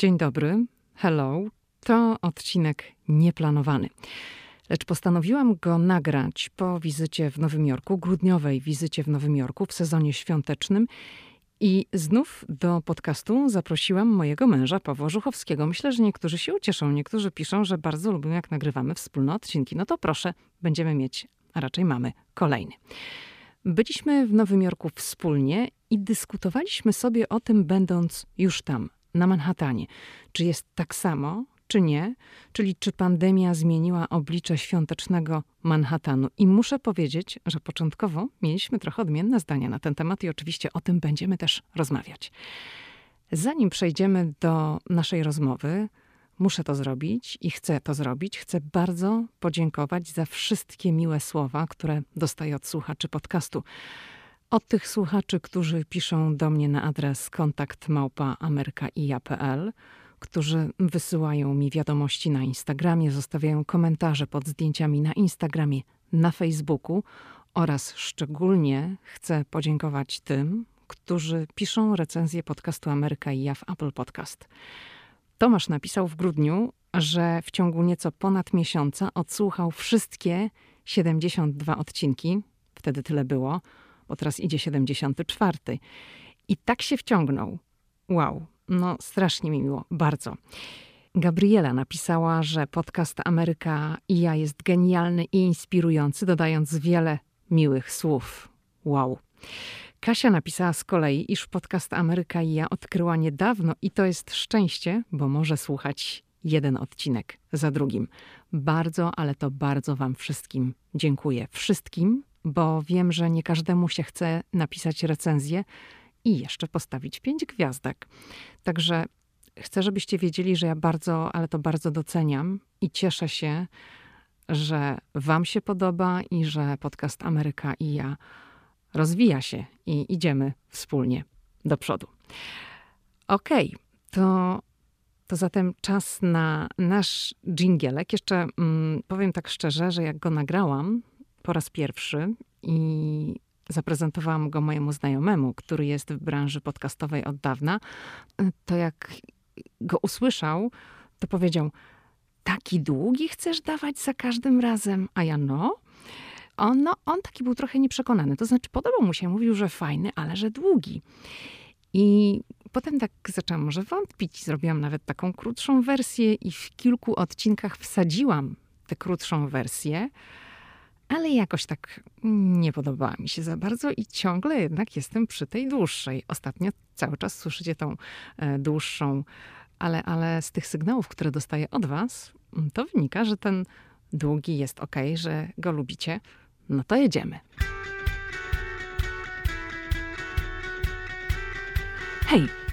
Dzień dobry, hello. To odcinek nieplanowany. Lecz postanowiłam go nagrać po wizycie w Nowym Jorku, grudniowej wizycie w Nowym Jorku w sezonie świątecznym. I znów do podcastu zaprosiłam mojego męża, Pawła Żuchowskiego. Myślę, że niektórzy się ucieszą, niektórzy piszą, że bardzo lubią, jak nagrywamy wspólne odcinki. No to proszę, będziemy mieć, a raczej mamy kolejny. Byliśmy w Nowym Jorku wspólnie i dyskutowaliśmy sobie o tym, będąc już tam, na Manhattanie. Czy jest tak samo, czy nie? Czyli czy pandemia zmieniła oblicze świątecznego Manhattanu? I muszę powiedzieć, że początkowo mieliśmy trochę odmienne zdania na ten temat i oczywiście o tym będziemy też rozmawiać. Zanim przejdziemy do naszej rozmowy, muszę to zrobić i chcę to zrobić. Chcę bardzo podziękować za wszystkie miłe słowa, które dostaję od słuchaczy podcastu. Od tych słuchaczy, którzy piszą do mnie na adres kontakt małpa którzy wysyłają mi wiadomości na Instagramie, zostawiają komentarze pod zdjęciami na Instagramie, na Facebooku oraz szczególnie chcę podziękować tym, którzy piszą recenzję podcastu Ameryka i ja w Apple Podcast. Tomasz napisał w grudniu, że w ciągu nieco ponad miesiąca odsłuchał wszystkie 72 odcinki, wtedy tyle było, bo teraz idzie 74. I tak się wciągnął. Wow, no strasznie mi miło, bardzo. Gabriela napisała, że podcast Ameryka i ja jest genialny i inspirujący, dodając wiele miłych słów. Wow. Kasia napisała z kolei, iż podcast Ameryka i ja odkryła niedawno i to jest szczęście, bo może słuchać jeden odcinek za drugim. Bardzo, ale to bardzo Wam wszystkim dziękuję. Wszystkim, bo wiem, że nie każdemu się chce napisać recenzję i jeszcze postawić pięć gwiazdek. Także chcę, żebyście wiedzieli, że ja bardzo, ale to bardzo doceniam i cieszę się, że Wam się podoba i że podcast Ameryka i ja rozwija się i idziemy wspólnie do przodu. Okej, okay, to, to zatem czas na nasz dżingielek. Jeszcze mm, powiem tak szczerze, że jak go nagrałam po raz pierwszy i zaprezentowałam go mojemu znajomemu, który jest w branży podcastowej od dawna, to jak go usłyszał, to powiedział: Taki długi chcesz dawać za każdym razem? A ja no. On, no, on taki był trochę nieprzekonany. To znaczy, podobał mu się, mówił, że fajny, ale że długi. I potem tak zaczęłam może wątpić. Zrobiłam nawet taką krótszą wersję i w kilku odcinkach wsadziłam tę krótszą wersję ale jakoś tak nie podobała mi się za bardzo i ciągle jednak jestem przy tej dłuższej. Ostatnio cały czas słyszycie tą e, dłuższą, ale, ale z tych sygnałów, które dostaję od was, to wynika, że ten długi jest ok, że go lubicie. No to jedziemy. Hej,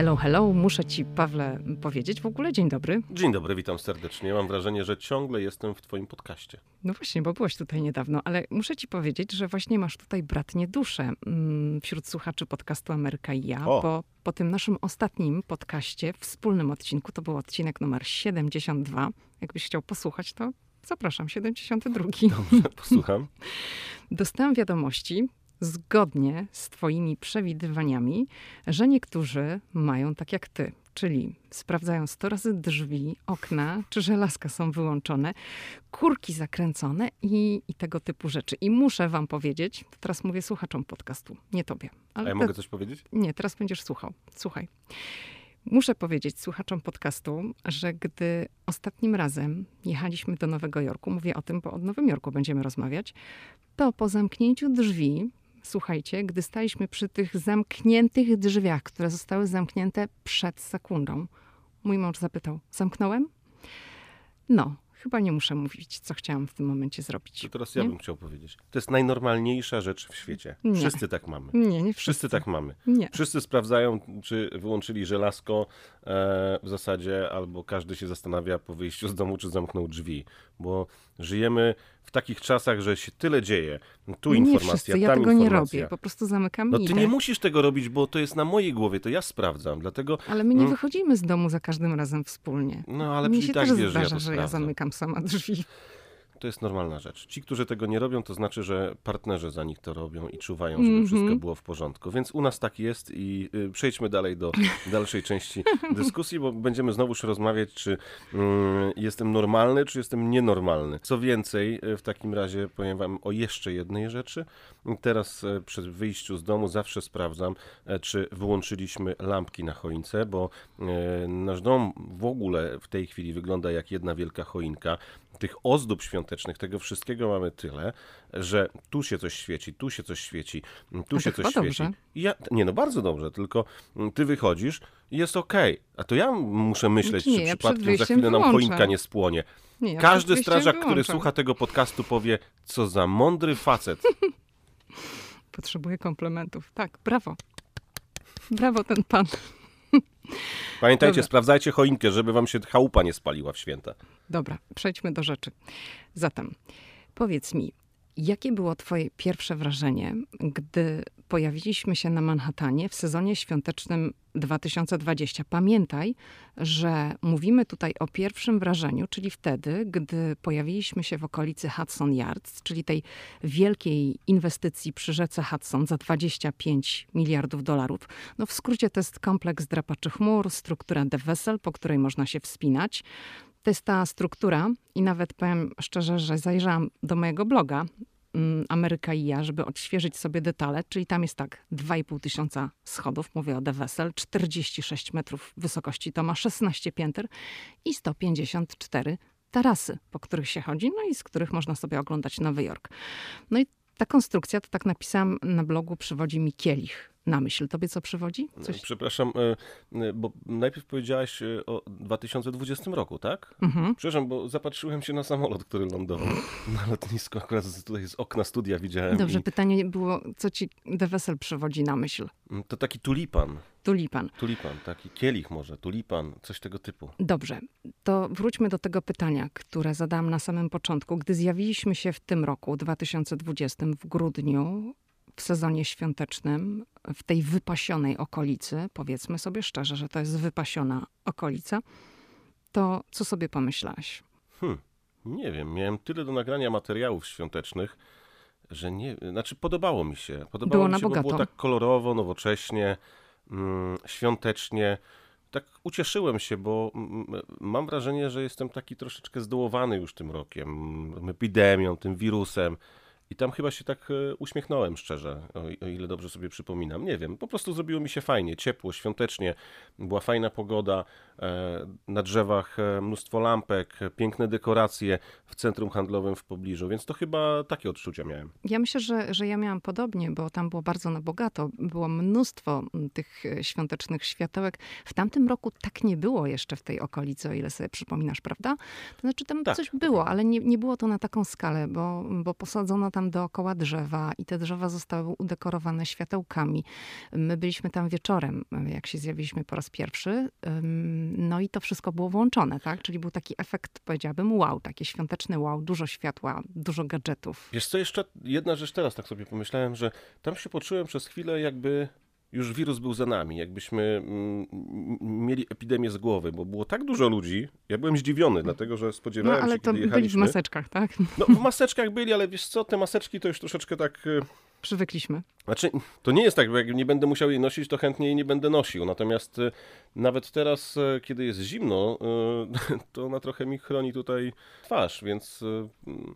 Hello, hello. Muszę ci, Pawle, powiedzieć w ogóle dzień dobry. Dzień dobry, witam serdecznie. Mam wrażenie, że ciągle jestem w twoim podcaście. No właśnie, bo byłeś tutaj niedawno, ale muszę ci powiedzieć, że właśnie masz tutaj bratnie duszę mm, wśród słuchaczy podcastu Ameryka i ja, o. bo po tym naszym ostatnim podcaście, wspólnym odcinku, to był odcinek numer 72. Jakbyś chciał posłuchać, to zapraszam, 72. Dobrze, posłucham. Dostałam wiadomości zgodnie z Twoimi przewidywaniami, że niektórzy mają tak jak Ty, czyli sprawdzają 100 razy drzwi, okna, czy żelazka są wyłączone, kurki zakręcone i, i tego typu rzeczy. I muszę Wam powiedzieć, teraz mówię słuchaczom podcastu, nie Tobie. Ale A ja te... mogę coś powiedzieć? Nie, teraz będziesz słuchał. Słuchaj. Muszę powiedzieć słuchaczom podcastu, że gdy ostatnim razem jechaliśmy do Nowego Jorku, mówię o tym, bo o Nowym Jorku będziemy rozmawiać, to po zamknięciu drzwi słuchajcie, gdy staliśmy przy tych zamkniętych drzwiach, które zostały zamknięte przed sekundą, mój mąż zapytał: Zamknąłem? No, Chyba nie muszę mówić, co chciałam w tym momencie zrobić. To teraz ja nie? bym chciał powiedzieć. To jest najnormalniejsza rzecz w świecie. Nie. Wszyscy tak mamy. Nie, nie wszyscy. Wszyscy tak mamy. Nie. Wszyscy sprawdzają, czy wyłączyli żelazko e, w zasadzie, albo każdy się zastanawia po wyjściu z domu, czy zamknął drzwi. Bo żyjemy w takich czasach, że się tyle dzieje. Tu nie informacja, wszyscy, ja tam tego nie informacja. robię. Po prostu zamykam No ty nie musisz tego robić, bo to jest na mojej głowie, to ja sprawdzam, dlatego... Ale my nie Mm. wychodzimy z domu za każdym razem wspólnie. No ale Mi się tak też wiesz, że ja zdarza, że ja zamykam sama drzwi. To jest normalna rzecz. Ci, którzy tego nie robią, to znaczy, że partnerzy za nich to robią i czuwają, żeby Mhm. wszystko było w porządku. Więc u nas tak jest i y, przejdźmy dalej do dalszej części dyskusji, bo będziemy znowuż rozmawiać, czy mm, jestem normalny, czy jestem nienormalny. Co więcej, y, w takim razie powiem wam o jeszcze jednej rzeczy. Teraz y, przy wyjściu z domu zawsze sprawdzam, e, czy wyłączyliśmy lampki na choince, bo e, nasz dom w ogóle w tej chwili wygląda jak jedna wielka choinka. Tych ozdób świątecznych, tego wszystkiego mamy tyle, że tu się coś świeci, tu się coś świeci, tu A to się coś świeci. dobrze. Ja, nie, no bardzo dobrze, tylko mm, ty wychodzisz i jest okej. A to ja muszę myśleć, Nie, czy ja przypadkiem za chwilę nam choinka nie spłonie. Nie, ja Każdy strażak, który słucha tego podcastu powie, co za mądry facet. Potrzebuję komplementów. Tak, brawo. Brawo ten pan. Pamiętajcie, Dobra. sprawdzajcie choinkę, żeby wam się chałupa nie spaliła w święta. Dobra, przejdźmy do rzeczy. Zatem, powiedz mi, jakie było Twoje pierwsze wrażenie, gdy pojawiliśmy się na Manhattanie w sezonie świątecznym 2020? Pamiętaj, że mówimy tutaj o pierwszym wrażeniu, czyli wtedy, gdy pojawiliśmy się w okolicy Hudson Yards, czyli tej wielkiej inwestycji przy rzece Hudson za 25 miliardów dolarów. No w skrócie to jest kompleks drapaczych mur, struktura de Wessel, po której można się wspinać. To jest ta struktura i nawet powiem szczerze, że zajrzałam do mojego bloga mm, Ameryka i ja, żeby odświeżyć sobie detale, czyli tam jest tak 2,5 tysiąca schodów, mówię o The Vessel, 46 metrów wysokości to ma 16 pięter i 154 tarasy, po których się chodzi, no i z których można sobie oglądać Nowy Jork. No i ta konstrukcja, to tak napisałam na blogu, przywodzi mi kielich na myśl. Tobie co przywodzi? Coś? Przepraszam, e, e, bo najpierw powiedziałaś e, o 2020 roku, tak? Mhm. Przepraszam, bo zapatrzyłem się na samolot, który lądował na lotnisku. Akurat tutaj z okna studia widziałem. Dobrze, I pytanie było, co ci The Vessel przywodzi na myśl? mm, to taki tulipan. Tulipan. Tulipan, taki kielich może, tulipan, coś tego typu. Dobrze, to wróćmy do tego pytania, które zadałam na samym początku. Gdy zjawiliśmy się w tym roku, 2020, w grudniu, w sezonie świątecznym, w tej wypasionej okolicy, powiedzmy sobie szczerze, że to jest wypasiona okolica, to co sobie pomyślałaś? Hmm, nie wiem, miałem tyle do nagrania materiałów świątecznych, że nie, znaczy podobało mi się. Podobało Było mi na się, bo było bogato. tak kolorowo, nowocześnie, mm, świątecznie. Tak ucieszyłem się, bo mam wrażenie, że jestem taki troszeczkę zdołowany już tym rokiem, epidemią, tym wirusem. I tam chyba się tak e, uśmiechnąłem szczerze, o, ile dobrze sobie przypominam. Nie wiem, po prostu zrobiło mi się fajnie, ciepło, świątecznie. Była fajna pogoda, e, na drzewach e, mnóstwo lampek, piękne dekoracje w centrum handlowym w pobliżu, więc to chyba takie odczucia miałem. Ja myślę, że, że ja miałam podobnie, bo tam było bardzo na bogato. Było mnóstwo tych świątecznych światełek. W tamtym roku tak nie było jeszcze w tej okolicy, o ile sobie przypominasz, prawda? To znaczy tam Tak, coś to było, ale nie, nie było to na taką skalę, bo, bo posadzono tam dookoła drzewa i te drzewa zostały udekorowane światełkami. My byliśmy tam wieczorem, jak się zjawiliśmy po raz pierwszy. No i to wszystko było włączone, tak? Czyli był taki efekt, powiedziałabym, wow, takie świąteczne wow, dużo światła, dużo gadżetów. Wiesz co, jeszcze jedna rzecz teraz tak sobie pomyślałem, że tam się poczułem przez chwilę jakby już wirus był za nami, jakbyśmy mm, mieli epidemię z głowy, bo było tak dużo ludzi, ja byłem zdziwiony, dlatego że No spodziewałem ale się, to byli w maseczkach, tak? No w maseczkach byli, ale wiesz co, te maseczki to już troszeczkę tak... y, Przywykliśmy. Znaczy, to nie jest tak, bo jak nie będę musiał jej nosić, to chętnie jej nie będę nosił. Natomiast y, nawet teraz, y, kiedy jest zimno, to ona trochę mi chroni tutaj twarz, więc mm,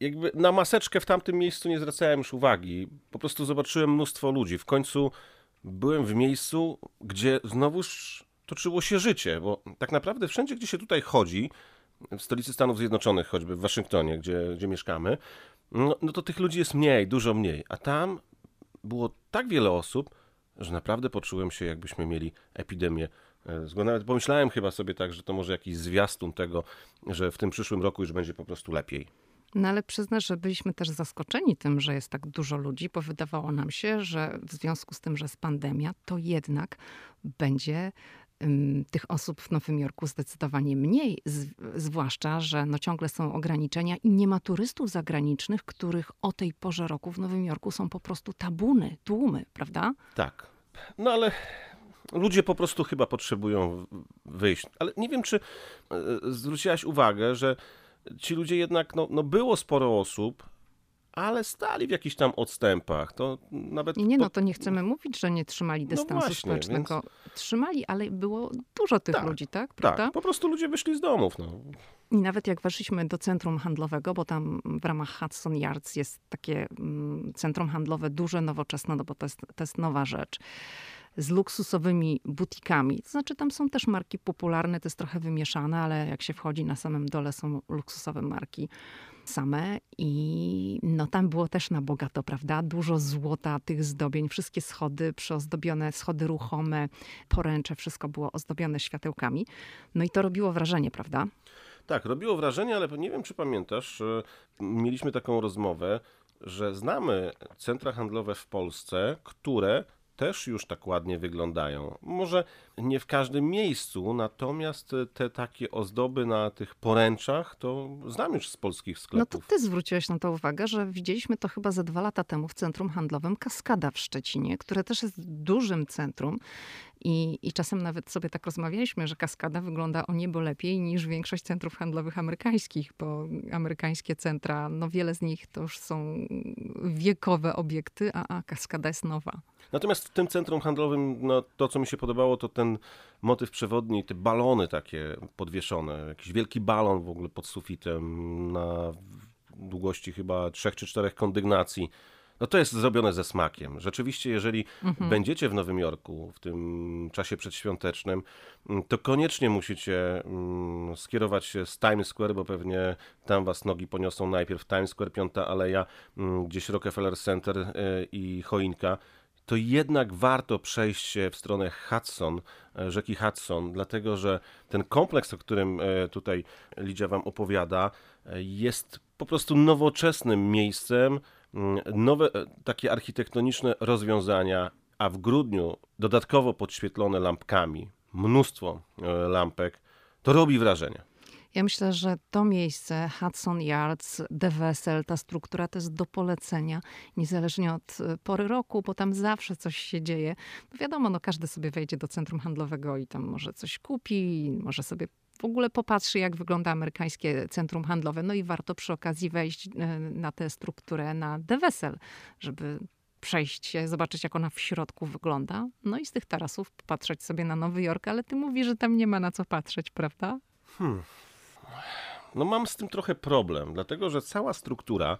jakby na maseczkę w tamtym miejscu nie zwracałem już uwagi. Po prostu zobaczyłem mnóstwo ludzi. W końcu byłem w miejscu, gdzie znowuż toczyło się życie, bo tak naprawdę wszędzie, gdzie się tutaj chodzi, w stolicy Stanów Zjednoczonych, choćby w Waszyngtonie, gdzie, gdzie mieszkamy, no, no to tych ludzi jest mniej, dużo mniej. A tam było tak wiele osób, że naprawdę poczułem się, jakbyśmy mieli epidemię E, nawet pomyślałem chyba sobie tak, że to może jakiś zwiastun tego, że w tym przyszłym roku już będzie po prostu lepiej. No ale przyznasz, że byliśmy też zaskoczeni tym, że jest tak dużo ludzi, bo wydawało nam się, że w związku z tym, że jest pandemia, to jednak będzie tych osób w Nowym Jorku zdecydowanie mniej, zwłaszcza, że no ciągle są ograniczenia i nie ma turystów zagranicznych, których o tej porze roku w Nowym Jorku są po prostu tabuny, tłumy, prawda? Tak. No ale ludzie po prostu chyba potrzebują wyjść. Ale nie wiem, czy e, zwróciłaś uwagę, że ci ludzie jednak, no, no było sporo osób, ale stali w jakichś tam odstępach. To nawet nie, nie, no to nie chcemy mówić, że nie trzymali no dystansu no właśnie, społecznego. Więc... Trzymali, ale było dużo tych tak, ludzi, tak? Prawda? Tak, po prostu ludzie wyszli z domów. No. I nawet jak weszliśmy do centrum handlowego, bo tam w ramach Hudson Yards jest takie mm, centrum handlowe duże, nowoczesne, no bo to jest, to jest nowa rzecz z luksusowymi butikami. To znaczy tam są też marki popularne, to jest trochę wymieszane, ale jak się wchodzi na samym dole są luksusowe marki same i no tam było też na bogato, prawda? Dużo złota, tych zdobień, wszystkie schody przyozdobione, schody ruchome, poręcze, wszystko było ozdobione światełkami. No i to robiło wrażenie, prawda? Tak, robiło wrażenie, ale nie wiem, czy pamiętasz, mieliśmy taką rozmowę, że znamy centra handlowe w Polsce, które też już tak ładnie wyglądają. Może nie w każdym miejscu, natomiast te takie ozdoby na tych poręczach to znam już z polskich sklepów. No to ty zwróciłeś na to uwagę, że widzieliśmy to chyba ze dwa lata temu w centrum handlowym Kaskada w Szczecinie, które też jest dużym centrum i, I czasem nawet sobie tak rozmawialiśmy, że kaskada wygląda o niebo lepiej niż większość centrów handlowych amerykańskich, bo amerykańskie centra, no wiele z nich to już są wiekowe obiekty, a, a kaskada jest nowa. Natomiast w tym centrum handlowym, no, to co mi się podobało, to ten motyw przewodni, te balony takie podwieszone. Jakiś wielki balon w ogóle pod sufitem na długości chyba trzech czy czterech kondygnacji no to jest zrobione ze smakiem. Rzeczywiście, jeżeli mhm. będziecie w Nowym Jorku w tym czasie przedświątecznym, mm, to koniecznie musicie mm, skierować się z Times Square, bo pewnie tam was nogi poniosą najpierw Times Square, Piąta Aleja, mm, gdzieś Rockefeller Center e, i choinka to jednak warto przejść się w stronę Hudson, e, rzeki Hudson, dlatego że ten kompleks, o którym e, tutaj Lidia Wam opowiada, jest po prostu nowoczesnym miejscem, nowe e, takie architektoniczne rozwiązania, a w grudniu dodatkowo podświetlone lampkami, mnóstwo e, lampek, to robi wrażenie. Ja myślę, że to miejsce, Hudson Yards, The Vessel, ta struktura to jest do polecenia, niezależnie od e, pory roku, bo tam zawsze coś się dzieje. Wiadomo, no każdy sobie wejdzie do centrum handlowego i tam może coś kupi, może sobie w ogóle popatrzy, jak wygląda amerykańskie centrum handlowe. No i warto przy okazji wejść e, na tę strukturę na The żeby przejść się, zobaczyć, jak ona w środku wygląda. No i z tych tarasów popatrzeć sobie na Nowy Jork, ale ty mówisz, że tam nie ma na co patrzeć, prawda? Hmm. No mam z tym trochę problem, dlatego że cała struktura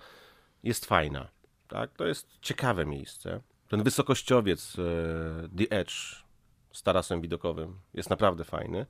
jest fajna. Tak? To jest ciekawe miejsce. Ten wysokościowiec e, The Edge z tarasem widokowym jest naprawdę fajny.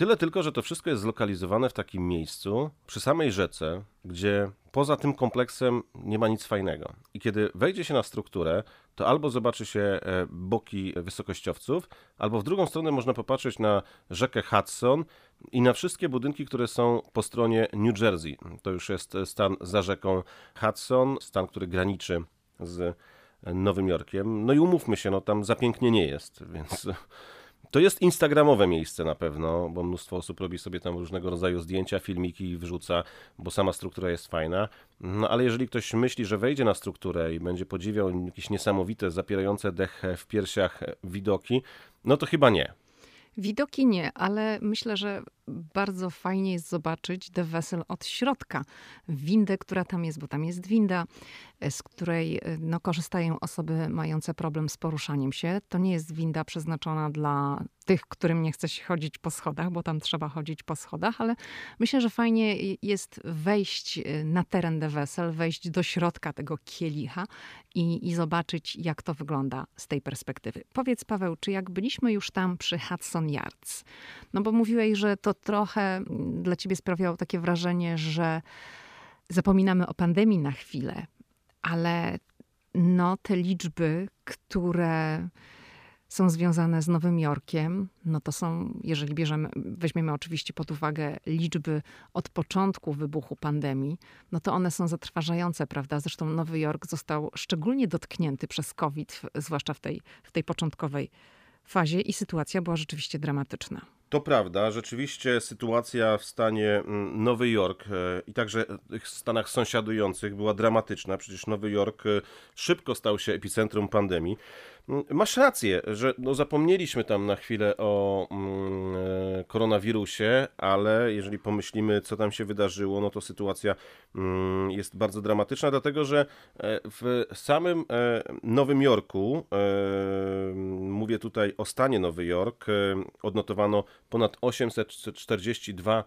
Tyle tylko, że to wszystko jest zlokalizowane w takim miejscu, przy samej rzece, gdzie poza tym kompleksem nie ma nic fajnego. I kiedy wejdzie się na strukturę, to albo zobaczy się e, boki wysokościowców, albo w drugą stronę można popatrzeć na rzekę Hudson i na wszystkie budynki, które są po stronie New Jersey. To już jest stan za rzeką Hudson, stan, który graniczy z Nowym Jorkiem. No i umówmy się, no tam zapięknie nie jest, więc to jest instagramowe miejsce na pewno, bo mnóstwo osób robi sobie tam różnego rodzaju zdjęcia, filmiki i wrzuca, bo sama struktura jest fajna. No ale jeżeli ktoś myśli, że wejdzie na strukturę i będzie podziwiał jakieś niesamowite, zapierające dech w piersiach widoki, no to chyba nie. Widoki nie, ale myślę, że bardzo fajnie jest zobaczyć The Vessel od środka. Windę, która tam jest, bo tam jest winda, e, z której e, no, korzystają osoby mające problem z poruszaniem się. To nie jest winda przeznaczona dla tych, którym nie chce się chodzić po schodach, bo tam trzeba chodzić po schodach, ale myślę, że fajnie jest wejść e, na teren The Vessel, wejść do środka tego kielicha i, i zobaczyć, jak to wygląda z tej perspektywy. Powiedz, Paweł, czy jak byliśmy już tam przy Hudson Yards, no bo mówiłeś, że to trochę dla ciebie sprawiało takie wrażenie, że zapominamy o pandemii na chwilę, ale no te liczby, które są związane z Nowym Jorkiem, no to są, jeżeli bierzemy, weźmiemy oczywiście pod uwagę liczby od początku wybuchu pandemii, no to one są zatrważające, prawda? Zresztą Nowy Jork został szczególnie dotknięty przez COVID, zwłaszcza w tej, w tej początkowej fazie i sytuacja była rzeczywiście dramatyczna. To prawda, rzeczywiście sytuacja w stanie mm, Nowy Jork e, i także w stanach sąsiadujących była dramatyczna. Przecież Nowy Jork e, szybko stał się epicentrum pandemii. Mm, masz rację, że no zapomnieliśmy tam na chwilę o mm, e, koronawirusie, ale jeżeli pomyślimy, co tam się wydarzyło, no to sytuacja mm, jest bardzo dramatyczna, dlatego że e, w samym e, Nowym Jorku, mówię tutaj o stanie Nowy Jork, odnotowano ponad 842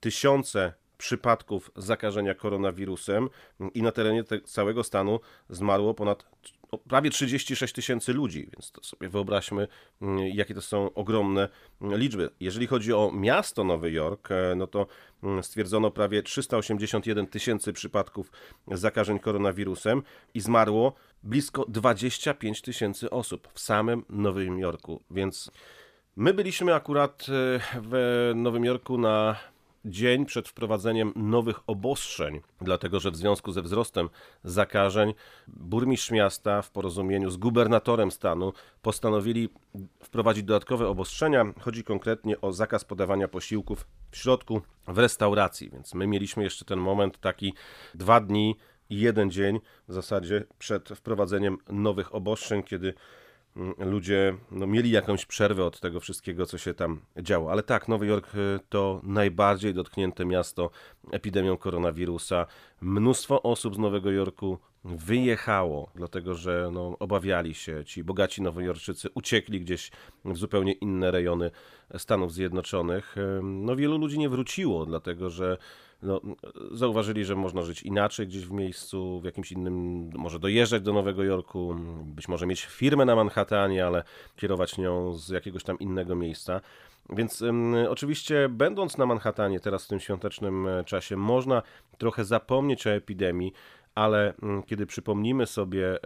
tysiące przypadków zakażenia koronawirusem i na terenie te, całego stanu zmarło ponad prawie 36 tysięcy ludzi, więc to sobie wyobraźmy, mm, jakie to są ogromne mm, liczby. Jeżeli chodzi o miasto Nowy Jork, e, no to mm, stwierdzono prawie 381 tysięcy przypadków zakażeń koronawirusem i zmarło blisko 25 tysięcy osób w samym Nowym Jorku, więc my byliśmy akurat e, w Nowym Jorku na dzień przed wprowadzeniem nowych obostrzeń, dlatego że w związku ze wzrostem zakażeń burmistrz miasta w porozumieniu z gubernatorem stanu postanowili wprowadzić dodatkowe obostrzenia. Chodzi konkretnie o zakaz podawania posiłków w środku w restauracji, więc my mieliśmy jeszcze ten moment taki dwa dni i jeden dzień w zasadzie przed wprowadzeniem nowych obostrzeń, kiedy ludzie no, mieli jakąś przerwę od tego wszystkiego, co się tam działo. Ale tak, Nowy Jork y, to najbardziej dotknięte miasto epidemią koronawirusa. Mnóstwo osób z Nowego Jorku wyjechało, dlatego że no, obawiali się. Ci bogaci nowojorczycy uciekli gdzieś w zupełnie inne rejony Stanów Zjednoczonych. No, wielu ludzi nie wróciło, dlatego że no, zauważyli, że można żyć inaczej gdzieś w miejscu, w jakimś innym, może dojeżdżać do Nowego Jorku, być może mieć firmę na Manhattanie, ale kierować nią z jakiegoś tam innego miejsca. Więc um, oczywiście, będąc na Manhattanie teraz w tym świątecznym e, czasie, można trochę zapomnieć o epidemii, ale mm, kiedy przypomnimy sobie, e,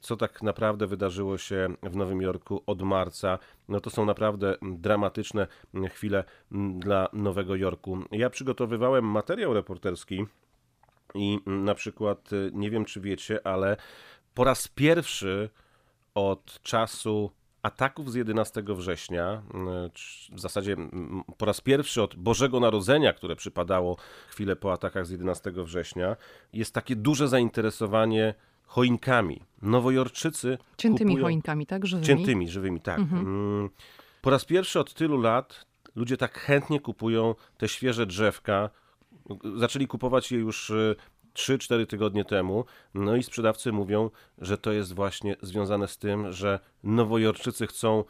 co tak naprawdę wydarzyło się w Nowym Jorku od marca, no to są naprawdę dramatyczne chwile dla Nowego Jorku. Ja przygotowywałem materiał reporterski i na przykład, e, nie wiem czy wiecie, ale po raz pierwszy od czasu ataków z 11 września, mm, w zasadzie po raz pierwszy od Bożego Narodzenia, które przypadało chwilę po atakach z 11 września, jest takie duże zainteresowanie choinkami. Nowojorczycy. Ciętymi kupują... choinkami, tak? Żywymi? Ciętymi, żywymi, tak. Mhm. Mm, po raz pierwszy od tylu lat ludzie tak chętnie kupują te świeże drzewka. Zaczęli kupować je już y, 3-4 tygodnie temu. No i sprzedawcy mówią, że to jest właśnie związane z tym, że nowojorczycy chcą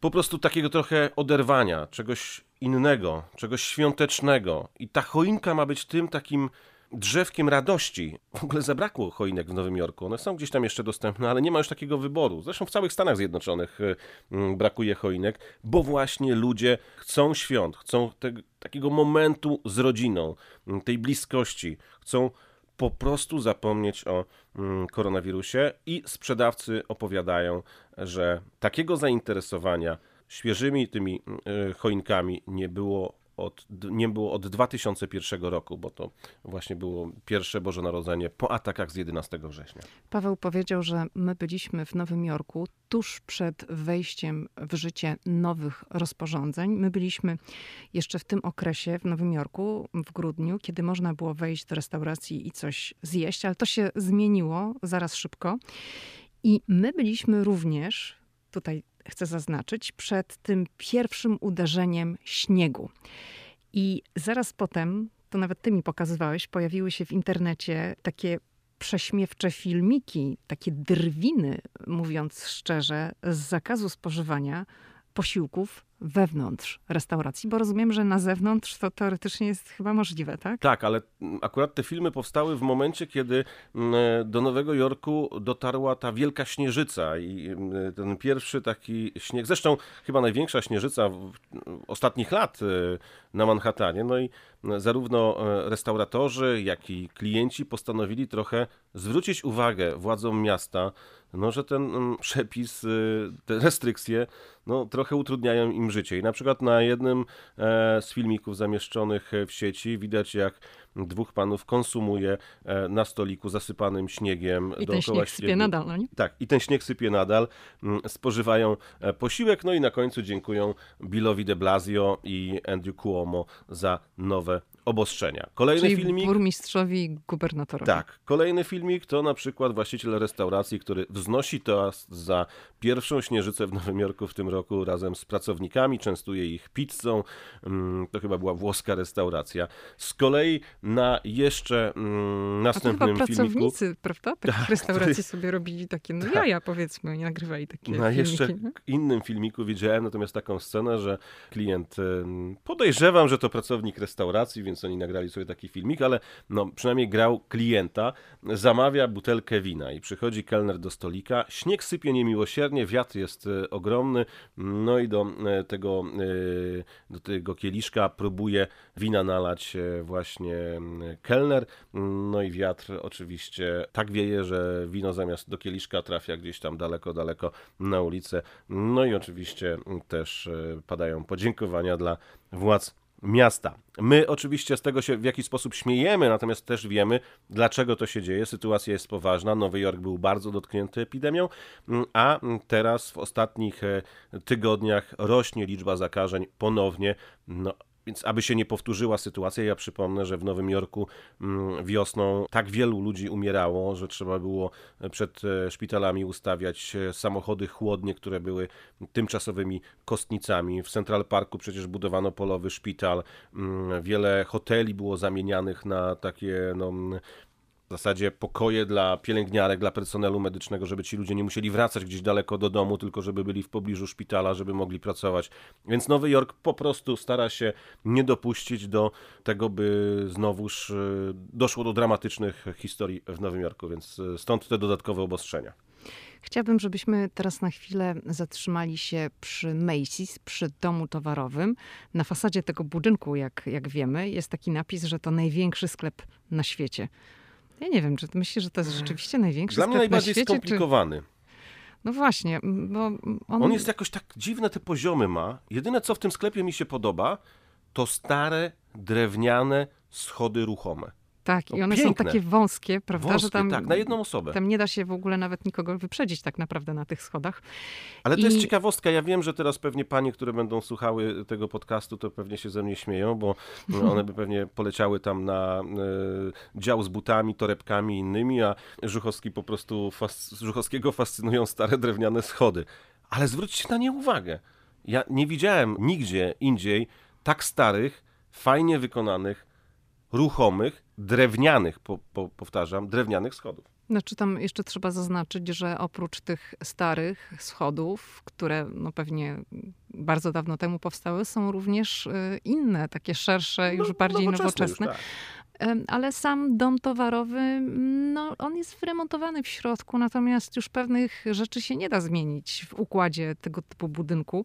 po prostu takiego trochę oderwania, czegoś innego, czegoś świątecznego. I ta choinka ma być tym takim drzewkiem radości. W ogóle zabrakło choinek w Nowym Jorku. One są gdzieś tam jeszcze dostępne, ale nie ma już takiego wyboru. Zresztą w całych Stanach Zjednoczonych y, mm, brakuje choinek, bo właśnie ludzie chcą świąt, chcą te, takiego momentu z rodziną, tej bliskości, chcą po prostu zapomnieć o mm, koronawirusie i sprzedawcy opowiadają, że takiego zainteresowania świeżymi tymi mm, y, choinkami nie było od, nie było od 2001 roku, bo to właśnie było pierwsze Boże Narodzenie po atakach z 11 września. Paweł powiedział, że my byliśmy w Nowym Jorku tuż przed wejściem w życie nowych rozporządzeń. My byliśmy jeszcze w tym okresie w Nowym Jorku w grudniu, kiedy można było wejść do restauracji i coś zjeść, ale to się zmieniło zaraz szybko. I my byliśmy również, tutaj chcę zaznaczyć, przed tym pierwszym uderzeniem śniegu. I zaraz potem, to nawet ty mi pokazywałeś, pojawiły się w internecie takie prześmiewcze filmiki, takie drwiny, mówiąc szczerze, z zakazu spożywania posiłków wewnątrz restauracji, bo rozumiem, że na zewnątrz to teoretycznie jest chyba możliwe, tak? Tak, ale akurat te filmy powstały w momencie, kiedy do Nowego Jorku dotarła ta wielka śnieżyca i ten pierwszy taki śnieg, zresztą chyba największa śnieżyca ostatnich lat e, na Manhattanie. No i zarówno e, restauratorzy, jak i klienci postanowili trochę zwrócić uwagę władzom miasta no, że ten mm, przepis, te restrykcje no, trochę utrudniają im życie. I na przykład na jednym e, z filmików zamieszczonych w sieci widać, jak dwóch panów konsumuje e, na stoliku zasypanym śniegiem. I ten śnieg sypie nadal, no nie? Tak, i ten śnieg sypie nadal. Mm, spożywają e, posiłek, no i na końcu dziękują Billowi de Blasio i Andrew Cuomo za nowe obostrzenia. Kolejny Czyli filmik. Burmistrzowi i gubernatorowi. Tak. Kolejny filmik to na przykład właściciel restauracji, który wznosi toast za pierwszą śnieżycę w Nowym Jorku w tym roku razem z pracownikami, częstuje ich pizzą. Mm, to chyba była włoska restauracja. Z kolei na jeszcze mm, następnym A to chyba pracownicy, prawda? Tak, tak restauracji sobie robili takie, no tak. jaja powiedzmy, nie nagrywali takie Na filmiki, jeszcze nie? innym filmiku widziałem natomiast taką scenę, że klient, podejrzewam, że to pracownik restauracji, więc więc oni nagrali sobie taki filmik, ale no, przynajmniej grał klienta, zamawia butelkę wina i przychodzi kelner do stolika, śnieg sypie niemiłosiernie, wiatr jest e, ogromny, no i do e, tego, e, do tego kieliszka próbuje wina nalać właśnie kelner, no i wiatr oczywiście tak wieje, że wino zamiast do kieliszka trafia gdzieś tam daleko, daleko na ulicę, no i oczywiście też padają podziękowania dla władz miasta. My oczywiście z tego się w jakiś sposób śmiejemy, natomiast też wiemy, dlaczego to się dzieje. Sytuacja jest poważna. Nowy Jork był bardzo dotknięty epidemią, a teraz w ostatnich e, tygodniach rośnie liczba zakażeń ponownie. No, więc aby się nie powtórzyła sytuacja, ja przypomnę, że w Nowym Jorku mm, wiosną tak wielu ludzi umierało, że trzeba było przed e, szpitalami ustawiać e, samochody chłodnie, które były tymczasowymi kostnicami. W Central Parku przecież budowano polowy szpital. Mm, wiele hoteli było zamienianych na takie no, w zasadzie pokoje dla pielęgniarek, dla personelu medycznego, żeby ci ludzie nie musieli wracać gdzieś daleko do domu, tylko żeby byli w pobliżu szpitala, żeby mogli pracować. Więc Nowy Jork po prostu stara się nie dopuścić do tego, by znowuż e, doszło do dramatycznych historii w Nowym Jorku, więc e, stąd te dodatkowe obostrzenia. Chciałabym, żebyśmy teraz na chwilę zatrzymali się przy Macy's, przy domu towarowym. Na fasadzie tego budynku, jak, jak wiemy, jest taki napis, że to największy sklep na świecie. Ja nie wiem, czy myślisz, że to jest rzeczywiście największy Dla mnie najbardziej świecie, skomplikowany. Czy... No właśnie, bo on... on jest jakoś tak dziwne te poziomy ma. Jedyne co w tym sklepie mi się podoba, to stare, drewniane schody ruchome. Tak, i one piękne. są takie wąskie, prawda? Wąskie, że tam, tak, na jedną osobę. Tam nie da się w ogóle nawet nikogo wyprzedzić tak naprawdę na tych schodach. Ale to I... jest ciekawostka. Ja wiem, że teraz pewnie panie, które będą słuchały tego podcastu, to pewnie się ze mnie śmieją, bo one by pewnie poleciały tam na e, dział z butami, torebkami i innymi, a Żuchowski po prostu, fas... Żuchowskiego fascynują stare drewniane schody. Ale zwróćcie na nie uwagę. Ja nie widziałem nigdzie indziej tak starych, fajnie wykonanych, ruchomych, drewnianych, po, po, powtarzam, drewnianych schodów. Znaczy tam jeszcze trzeba zaznaczyć, że oprócz tych starych schodów, które no pewnie bardzo dawno temu powstały, są również y, inne, takie szersze, już no, bardziej nowoczesne. Już, tak. Ale sam dom towarowy, no, on jest wyremontowany w środku, natomiast już pewnych rzeczy się nie da zmienić w układzie tego typu budynku.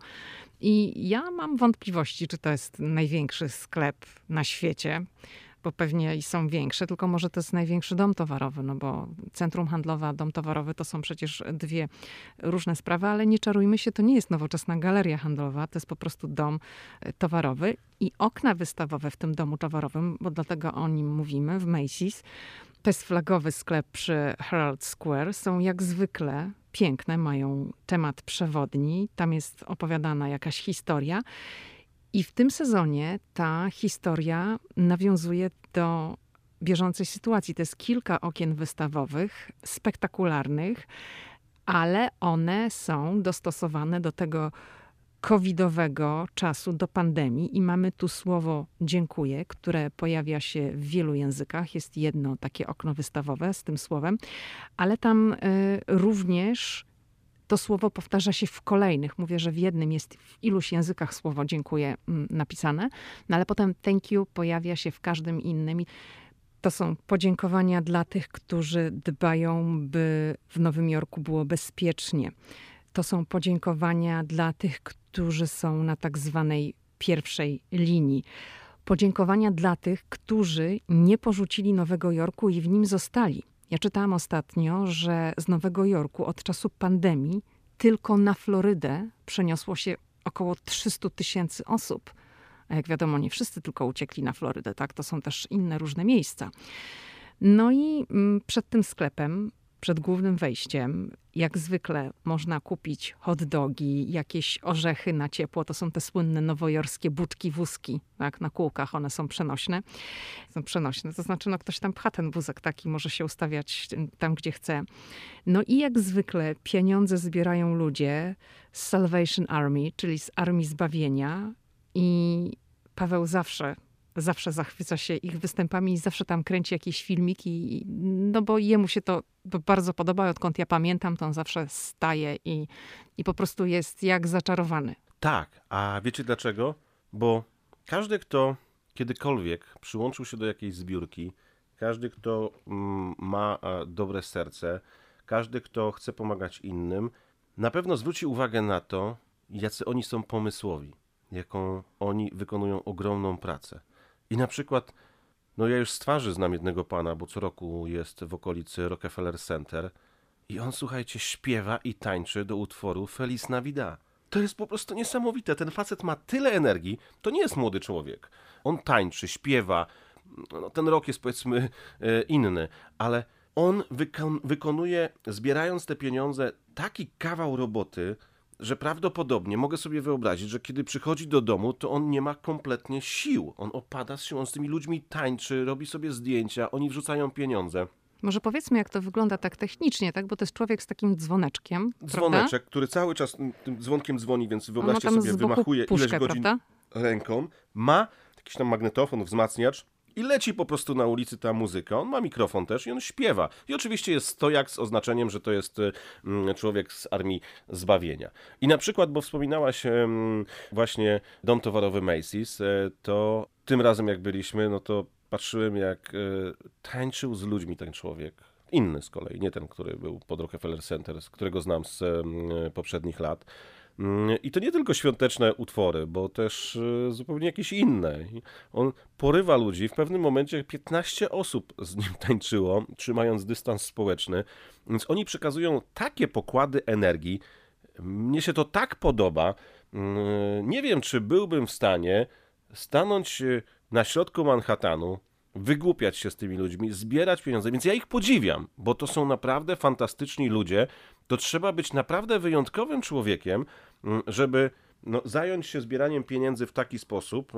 I ja mam wątpliwości, czy to jest największy sklep na świecie bo pewnie i są większe, tylko może to jest największy dom towarowy, no bo centrum handlowe, a dom towarowy to są przecież dwie różne sprawy, ale nie czarujmy się, to nie jest nowoczesna galeria handlowa, to jest po prostu dom e, towarowy i okna wystawowe w tym domu towarowym, bo dlatego o nim mówimy w Macy's, to jest flagowy sklep przy Herald Square, są jak zwykle piękne, mają temat przewodni, tam jest opowiadana jakaś historia i w tym sezonie ta historia nawiązuje do bieżącej sytuacji. To jest kilka okien wystawowych, spektakularnych, ale one są dostosowane do tego covidowego czasu, do pandemii i mamy tu słowo dziękuję, które pojawia się w wielu językach. Jest jedno takie okno wystawowe z tym słowem, ale tam y, również to słowo powtarza się w kolejnych. Mówię, że w jednym jest w iluś językach słowo dziękuję mm, napisane, no ale potem thank you pojawia się w każdym innym. To są podziękowania dla tych, którzy dbają, by w Nowym Jorku było bezpiecznie. To są podziękowania dla tych, którzy są na tak zwanej pierwszej linii. Podziękowania dla tych, którzy nie porzucili Nowego Jorku i w nim zostali. Ja czytałam ostatnio, że z Nowego Jorku od czasu pandemii tylko na Florydę przeniosło się około 300 tysięcy osób. A jak wiadomo, nie wszyscy tylko uciekli na Florydę, tak? To są też inne różne miejsca. No i mm, przed tym sklepem przed głównym wejściem. Jak zwykle można kupić hot dogi, jakieś orzechy na ciepło. To są te słynne nowojorskie budki wózki, tak, na kółkach. One są przenośne. Są przenośne, to znaczy no, ktoś tam pcha ten wózek taki, może się ustawiać tam, gdzie chce. No i jak zwykle pieniądze zbierają ludzie z Salvation Army, czyli z Armii Zbawienia i Paweł zawsze zawsze zachwyca się ich występami i zawsze tam kręci jakieś filmiki, no bo jemu się to bardzo podoba. Odkąd ja pamiętam, to on zawsze staje i, i po prostu jest jak zaczarowany. Tak, a wiecie dlaczego? Bo każdy, kto kiedykolwiek przyłączył się do jakiejś zbiórki, każdy, kto mm, ma dobre serce, każdy, kto chce pomagać innym, na pewno zwróci uwagę na to, jacy oni są pomysłowi, jaką oni wykonują ogromną pracę. I na przykład, no ja już z twarzy znam jednego pana, bo co roku jest w okolicy Rockefeller Center i on, słuchajcie, śpiewa i tańczy do utworu Feliz Navidad. To jest po prostu niesamowite. Ten facet ma tyle energii. To nie jest młody człowiek. On tańczy, śpiewa. No, ten rok jest powiedzmy e, inny, ale on wykon wykonuje, zbierając te pieniądze, taki kawał roboty, że prawdopodobnie mogę sobie wyobrazić, że kiedy przychodzi do domu, to on nie ma kompletnie sił. On opada z sił, on z tymi ludźmi tańczy, robi sobie zdjęcia, oni wrzucają pieniądze. Może powiedzmy, jak to wygląda tak technicznie, tak? Bo to jest człowiek z takim dzwoneczkiem. Dzwoneczek, prawda? który cały czas tym dzwonkiem dzwoni, więc wyobraźcie sobie, wymachuje puszkę, ileś godzin prawda? ręką. Ma jakiś tam magnetofon, wzmacniacz i leci po prostu na ulicy ta muzyka. On ma mikrofon też i on śpiewa. I oczywiście jest stojak z oznaczeniem, że to jest y, mm, człowiek z Armii Zbawienia. I na przykład, bo wspominałaś właśnie dom towarowy Macy's, y, to tym razem jak byliśmy, no to patrzyłem jak y, tańczył z ludźmi ten człowiek. Inny z kolei, nie ten, który był pod Rockefeller Center, z którego znam z poprzednich lat. Mm, I to nie tylko świąteczne utwory, bo też y, zupełnie jakieś inne. On porywa ludzi. W pewnym momencie 15 osób z nim tańczyło, trzymając dystans społeczny. Więc oni przekazują takie pokłady energii. Mnie się to tak podoba. Mm, nie wiem, czy byłbym w stanie stanąć y, na środku Manhattanu, wygłupiać się z tymi ludźmi, zbierać pieniądze. Więc ja ich podziwiam, bo to są naprawdę fantastyczni ludzie. To trzeba być naprawdę wyjątkowym człowiekiem, żeby no, zająć się zbieraniem pieniędzy w taki sposób,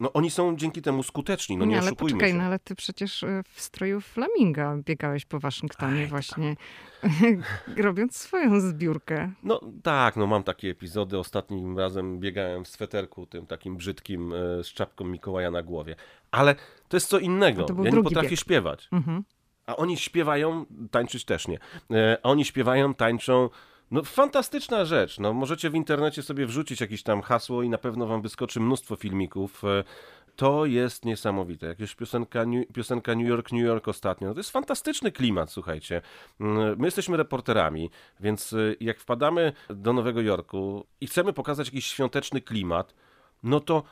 no oni są dzięki temu skuteczni, no nie, nie ale oszukujmy poczekaj, się. No ale ty przecież e, w stroju flaminga biegałeś po Waszyngtonie Aj, właśnie, robiąc swoją zbiórkę. No tak, no mam takie epizody. Ostatnim razem biegałem w sweterku tym takim brzydkim e, z czapką Mikołaja na głowie. Ale to jest co innego. Ja nie potrafię bieg. śpiewać. Mhm. A oni śpiewają, tańczyć też nie. E, a oni śpiewają, tańczą, no fantastyczna rzecz. No, możecie w internecie sobie wrzucić jakieś tam hasło i na pewno wam wyskoczy mnóstwo filmików. E, to jest niesamowite. Jakieś piosenka, piosenka New York, New York ostatnio. No, to jest fantastyczny klimat, słuchajcie. Mm, my jesteśmy reporterami, więc e, jak wpadamy do Nowego Jorku i chcemy pokazać jakiś świąteczny klimat, no to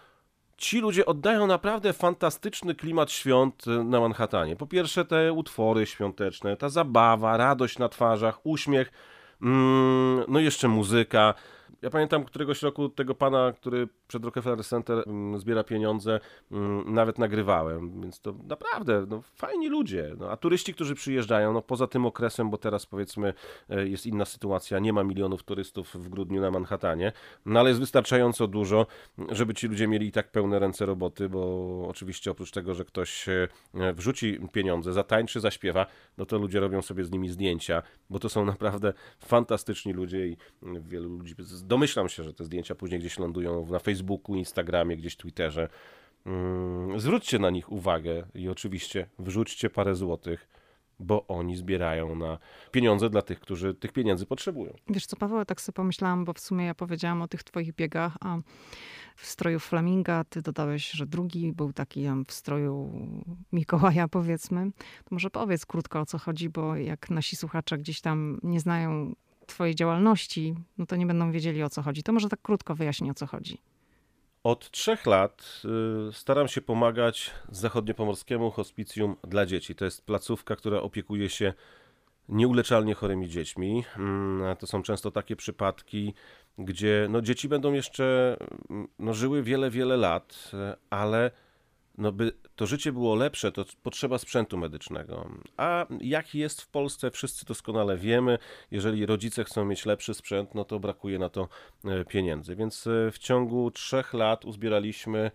ci ludzie oddają naprawdę fantastyczny klimat świąt e, na Manhattanie. Po pierwsze te utwory świąteczne, ta zabawa, radość na twarzach, uśmiech no i jeszcze muzyka. Ja pamiętam któregoś roku tego pana, który przed Rockefeller Center mm, zbiera pieniądze, mm, nawet nagrywałem, więc to naprawdę no, fajni ludzie. No, a turyści, którzy przyjeżdżają, no poza tym okresem, bo teraz powiedzmy e, jest inna sytuacja, nie ma milionów turystów w grudniu na Manhattanie, no ale jest wystarczająco dużo, żeby ci ludzie mieli i tak pełne ręce roboty, bo oczywiście oprócz tego, że ktoś e, wrzuci pieniądze, zatańczy, zaśpiewa, no to ludzie robią sobie z nimi zdjęcia, bo to są naprawdę fantastyczni ludzie i wielu ludzi, domyślam się, że te zdjęcia później gdzieś lądują na Facebooku, Instagramie, gdzieś Twitterze. Mm, zwróćcie na nich uwagę i oczywiście wrzućcie parę złotych. bo oni zbierają na pieniądze dla tych, którzy tych pieniędzy potrzebują. Wiesz co, Paweł, tak sobie pomyślałam, bo w sumie ja powiedziałam o tych twoich biegach, a w stroju flaminga ty dodałeś, że drugi był taki w stroju Mikołaja, powiedzmy. To może powiedz krótko o co chodzi, bo jak nasi słuchacze gdzieś tam nie znają twojej działalności, no to nie będą wiedzieli o co chodzi. To może tak krótko wyjaśnij o co chodzi. Od trzech lat y, staram się pomagać zachodniopomorskiemu hospicjum dla dzieci. To jest placówka, która opiekuje się nieuleczalnie chorymi dziećmi. Mm, to są często takie przypadki, gdzie no, dzieci będą jeszcze mm, no, żyły wiele, wiele lat, ale no by to życie było lepsze, to potrzeba sprzętu medycznego. A jak jest w Polsce, wszyscy doskonale wiemy. Jeżeli rodzice chcą mieć lepszy sprzęt, no to brakuje na to e, pieniędzy. Więc e, w ciągu trzech lat uzbieraliśmy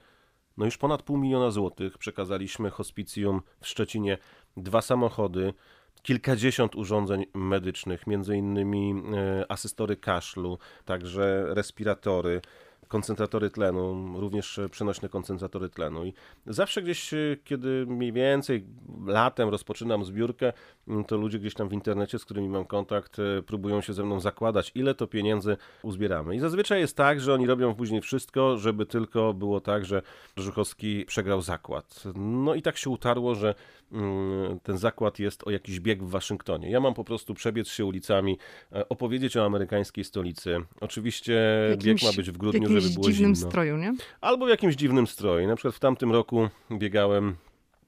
no już ponad pół miliona złotych. Przekazaliśmy hospicjum w Szczecinie dwa samochody, kilkadziesiąt urządzeń medycznych, między innymi e, asystory kaszlu, także respiratory koncentratory tlenu, również przenośne koncentratory tlenu. I zawsze gdzieś, e, kiedy mniej więcej latem rozpoczynam zbiórkę, mm, to ludzie gdzieś tam w internecie, z którymi mam kontakt, e, próbują się ze mną zakładać, ile to pieniędzy uzbieramy. I zazwyczaj jest tak, że oni robią później wszystko, żeby tylko było tak, że Żuchowski przegrał zakład. No i tak się utarło, że mm, ten zakład jest o jakiś bieg w Waszyngtonie. Ja mam po prostu przebiec się ulicami, e, opowiedzieć o amerykańskiej stolicy. Oczywiście bieg ma być w grudniu, żeby było dziwnym zimno. stroju, nie? Albo w jakimś dziwnym stroju. Na przykład w tamtym roku biegałem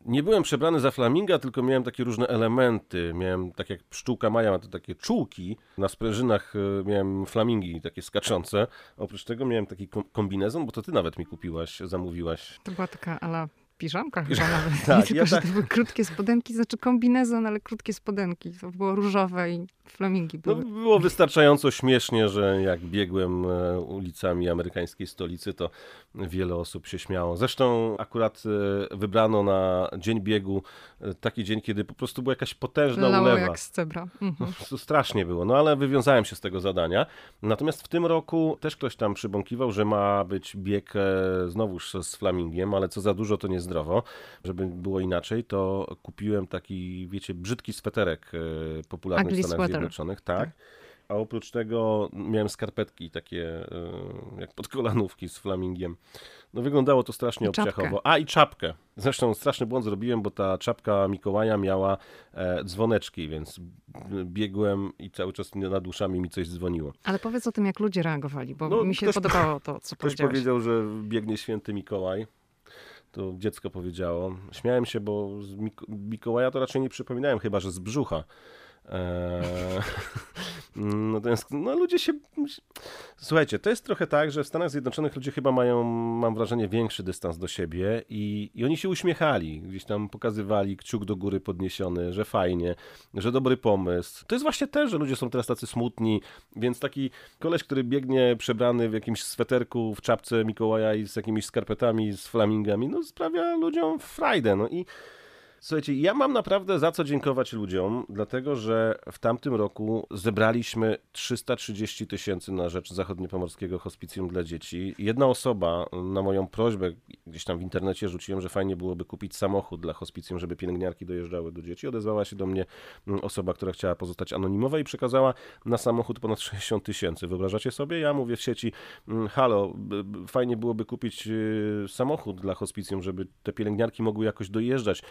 nie byłem przebrany za flaminga, tylko miałem takie różne elementy. Miałem, tak jak pszczółka Maja ma te takie czułki, na sprężynach e, miałem flamingi takie skaczące. Oprócz tego miałem taki kombinezon, bo to ty nawet mi kupiłaś, zamówiłaś. To była taka ala piżamka chyba nawet. tak, tylko, ja że tak... to były krótkie spodenki, znaczy kombinezon, ale krótkie spodenki. To było różowe i flamingi były. No, było wystarczająco śmiesznie, że jak biegłem e, ulicami amerykańskiej stolicy, to wiele osób się śmiało. Zresztą akurat e, wybrano na dzień biegu e, taki dzień, kiedy po prostu była jakaś potężna Lało ulewa. jak z cebra. Mhm. No, strasznie było, no ale wywiązałem się z tego zadania. Natomiast w tym roku też ktoś tam przybąkiwał, że ma być bieg znowuż z flamingiem, ale co za dużo to nie zdrowo. Żeby było inaczej, to kupiłem taki, wiecie, brzydki sweterek popularny Ugly w Stanach sweater. Zjednoczonych. tak. tak. A oprócz tego miałem skarpetki takie e, jak podkolanówki z flamingiem. No wyglądało to strasznie obciachowo. A i czapkę. Zresztą straszny błąd zrobiłem, bo ta czapka Mikołaja miała e, dzwoneczki, więc biegłem i cały czas nad uszami mi coś dzwoniło. Ale powiedz o tym, jak ludzie reagowali, bo no, mi się podobało to, co ktoś powiedziałeś. powiedział, że biegnie święty Mikołaj. To dziecko powiedziało. Śmiałem się, bo z Mikołaja to raczej nie przypominałem, chyba że z brzucha. Eee, natomiast no, ludzie się. Słuchajcie, to jest trochę tak, że w Stanach Zjednoczonych ludzie chyba mają, mam wrażenie, większy dystans do siebie i, i oni się uśmiechali. Gdzieś tam pokazywali kciuk do góry podniesiony, że fajnie, że dobry pomysł. To jest właśnie też, że ludzie są teraz tacy smutni, więc taki koleś, który biegnie przebrany w jakimś sweterku, w czapce Mikołaja i z jakimiś skarpetami, z flamingami, no sprawia ludziom frajdę. No i Słuchajcie, ja mam naprawdę za co dziękować ludziom, dlatego że w tamtym roku zebraliśmy 330 tysięcy na rzecz Zachodniopomorskiego Hospicjum dla Dzieci. Jedna osoba na moją prośbę, gdzieś tam w internecie rzuciłem, że fajnie byłoby kupić samochód dla hospicjum, żeby pielęgniarki dojeżdżały do dzieci. Odezwała się do mnie mm, osoba, która chciała pozostać anonimowa i przekazała na samochód ponad 60 tysięcy. Wyobrażacie sobie? Ja mówię w sieci, mm, halo, fajnie byłoby kupić y, samochód dla hospicjum, żeby te pielęgniarki mogły jakoś dojeżdżać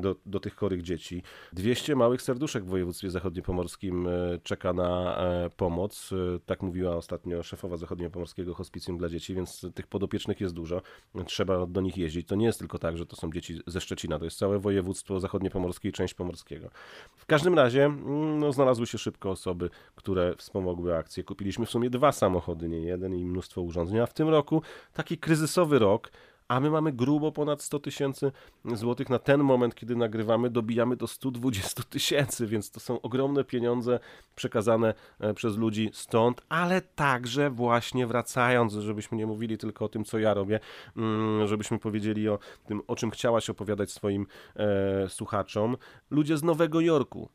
do, do tych chorych dzieci. 200 małych serduszek w województwie zachodniopomorskim e, czeka na e, pomoc. E, tak mówiła ostatnio szefowa zachodniopomorskiego hospicjum dla dzieci, więc tych podopiecznych jest dużo. Trzeba do nich jeździć. To nie jest tylko tak, że to są dzieci ze Szczecina, to jest całe województwo zachodniopomorskie i część pomorskiego. W każdym razie mm, no, znalazły się szybko osoby, które wspomogły akcję. Kupiliśmy w sumie dwa samochody, nie jeden i mnóstwo urządzeń, a w tym roku taki kryzysowy rok, a my mamy grubo ponad 100 tysięcy złotych. Na ten moment, kiedy nagrywamy, dobijamy do 120 tysięcy, więc to są ogromne pieniądze przekazane e, przez ludzi stąd, ale także właśnie wracając, żebyśmy nie mówili tylko o tym, co ja robię, mm, żebyśmy powiedzieli o tym, o czym chciałaś opowiadać swoim e, słuchaczom. Ludzie z Nowego Jorku,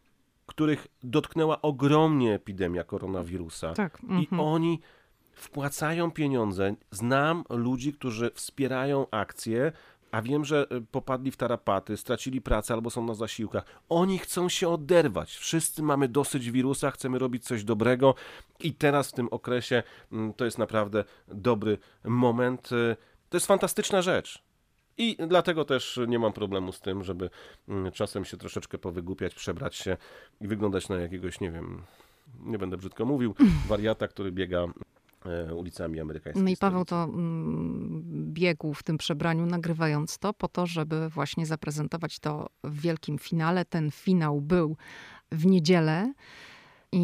których dotknęła ogromnie epidemia koronawirusa. Tak. I mhm. oni wpłacają pieniądze. Znam ludzi, którzy wspierają akcje a wiem, że y, popadli w tarapaty, stracili pracę albo są na zasiłkach. Oni chcą się oderwać. Wszyscy mamy dosyć wirusa, chcemy robić coś dobrego i teraz w tym okresie mm, to jest naprawdę dobry moment. Y, to jest fantastyczna rzecz. I dlatego też nie mam problemu z tym, żeby mm, czasem się troszeczkę powygłupiać, przebrać się i wyglądać na jakiegoś, nie wiem, nie będę brzydko mówił, wariata, który biega ulicami amerykańskimi. No i Paweł to mm, biegł w tym przebraniu, nagrywając to, po to, żeby właśnie zaprezentować to w wielkim finale. Ten finał był w niedzielę. I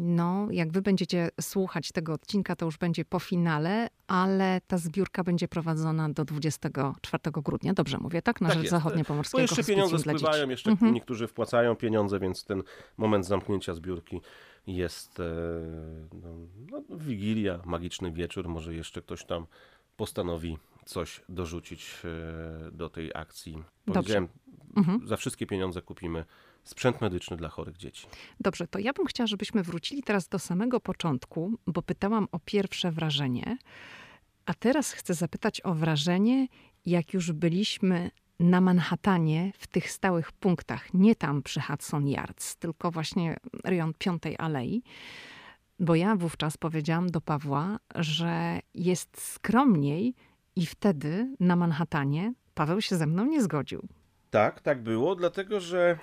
no, jak wy będziecie słuchać tego odcinka, to już będzie po finale, ale ta zbiórka będzie prowadzona do 24 grudnia. Dobrze mówię, tak? Na Tak rzecz jest. zachodniopomorskiego Bo jeszcze pieniądze spływają, jeszcze Mhm. niektórzy wpłacają pieniądze, więc ten moment zamknięcia zbiórki jest e, no, no, wigilia, magiczny wieczór. Może jeszcze ktoś tam postanowi coś dorzucić e, do tej akcji. Powiedziałem, Mhm. za wszystkie pieniądze kupimy sprzęt medyczny dla chorych dzieci. Dobrze, to ja bym chciała, żebyśmy wrócili teraz do samego początku, bo pytałam o pierwsze wrażenie, a teraz chcę zapytać o wrażenie, jak już byliśmy na Manhattanie w tych stałych punktach, nie tam przy Hudson Yards, tylko właśnie rejon Piątej Alei. Bo ja wówczas powiedziałam do Pawła, że jest skromniej i wtedy na Manhattanie Paweł się ze mną nie zgodził. Tak, tak było, dlatego że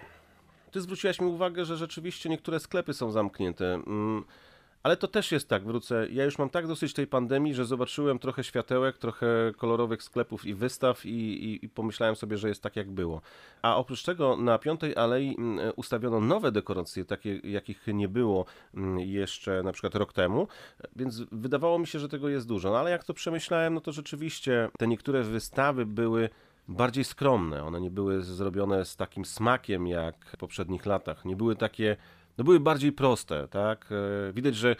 ty zwróciłaś mi uwagę, że rzeczywiście niektóre sklepy są zamknięte. Ale to też jest tak, wrócę. Ja już mam tak dosyć tej pandemii, że zobaczyłem trochę światełek, trochę kolorowych sklepów i wystaw i, i, i pomyślałem sobie, że jest tak jak było. A oprócz tego na Piątej Alei mm, ustawiono nowe dekoracje, takie jakich nie było mm, jeszcze na przykład rok temu, więc wydawało mi się, że tego jest dużo. No ale jak to przemyślałem, no to rzeczywiście te niektóre wystawy były bardziej skromne. One nie były zrobione z takim smakiem jak w poprzednich latach. Nie były takie, no były bardziej proste, tak? E, Widać, że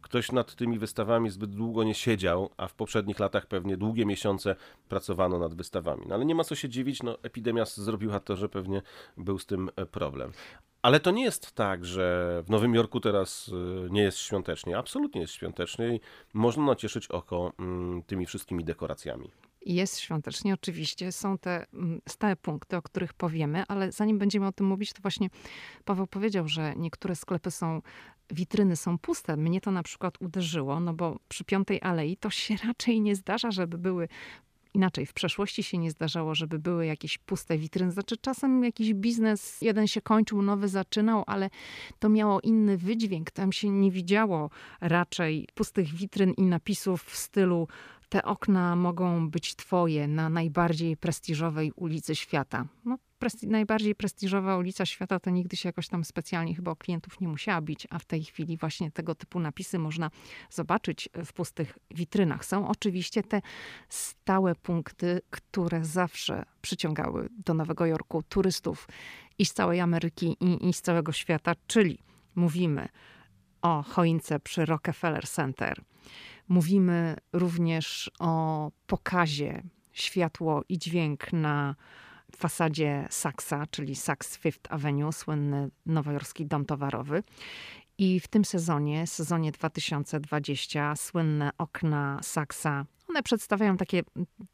ktoś nad tymi wystawami zbyt długo nie siedział, a w poprzednich latach pewnie długie miesiące pracowano nad wystawami. No ale nie ma co się dziwić, no epidemia zrobiła to, że pewnie był z tym e, problem. Ale to nie jest tak, że w Nowym Jorku teraz y, nie jest świątecznie. Absolutnie jest świątecznie i można nacieszyć oko mm, tymi wszystkimi dekoracjami. Jest świątecznie, oczywiście. Są te mm, stałe punkty, o których powiemy, ale zanim będziemy o tym mówić, to właśnie Paweł powiedział, że niektóre sklepy są, witryny są puste. Mnie to na przykład uderzyło, no bo przy Piątej Alei to się raczej nie zdarza, żeby były Inaczej, w przeszłości się nie zdarzało, żeby były jakieś puste witryny. Znaczy, czasem jakiś biznes, jeden się kończył, nowy zaczynał, ale to miało inny wydźwięk. Tam się nie widziało raczej pustych witryn i napisów w stylu te okna mogą być twoje na najbardziej prestiżowej ulicy świata. No, presti- najbardziej prestiżowa ulica świata to nigdy się jakoś tam specjalnie chyba o klientów nie musiała bić, a w tej chwili właśnie tego typu napisy można zobaczyć w pustych witrynach. Są oczywiście te stałe punkty, które zawsze przyciągały do Nowego Jorku turystów i z całej Ameryki, i, i z całego świata, czyli mówimy o choince przy Rockefeller Center. Mówimy również o pokazie światło i dźwięk na fasadzie Saxa, czyli Saks Fifth Avenue, słynny nowojorski dom towarowy. I w tym sezonie, sezonie 2020, słynne okna Saxa, one przedstawiają takie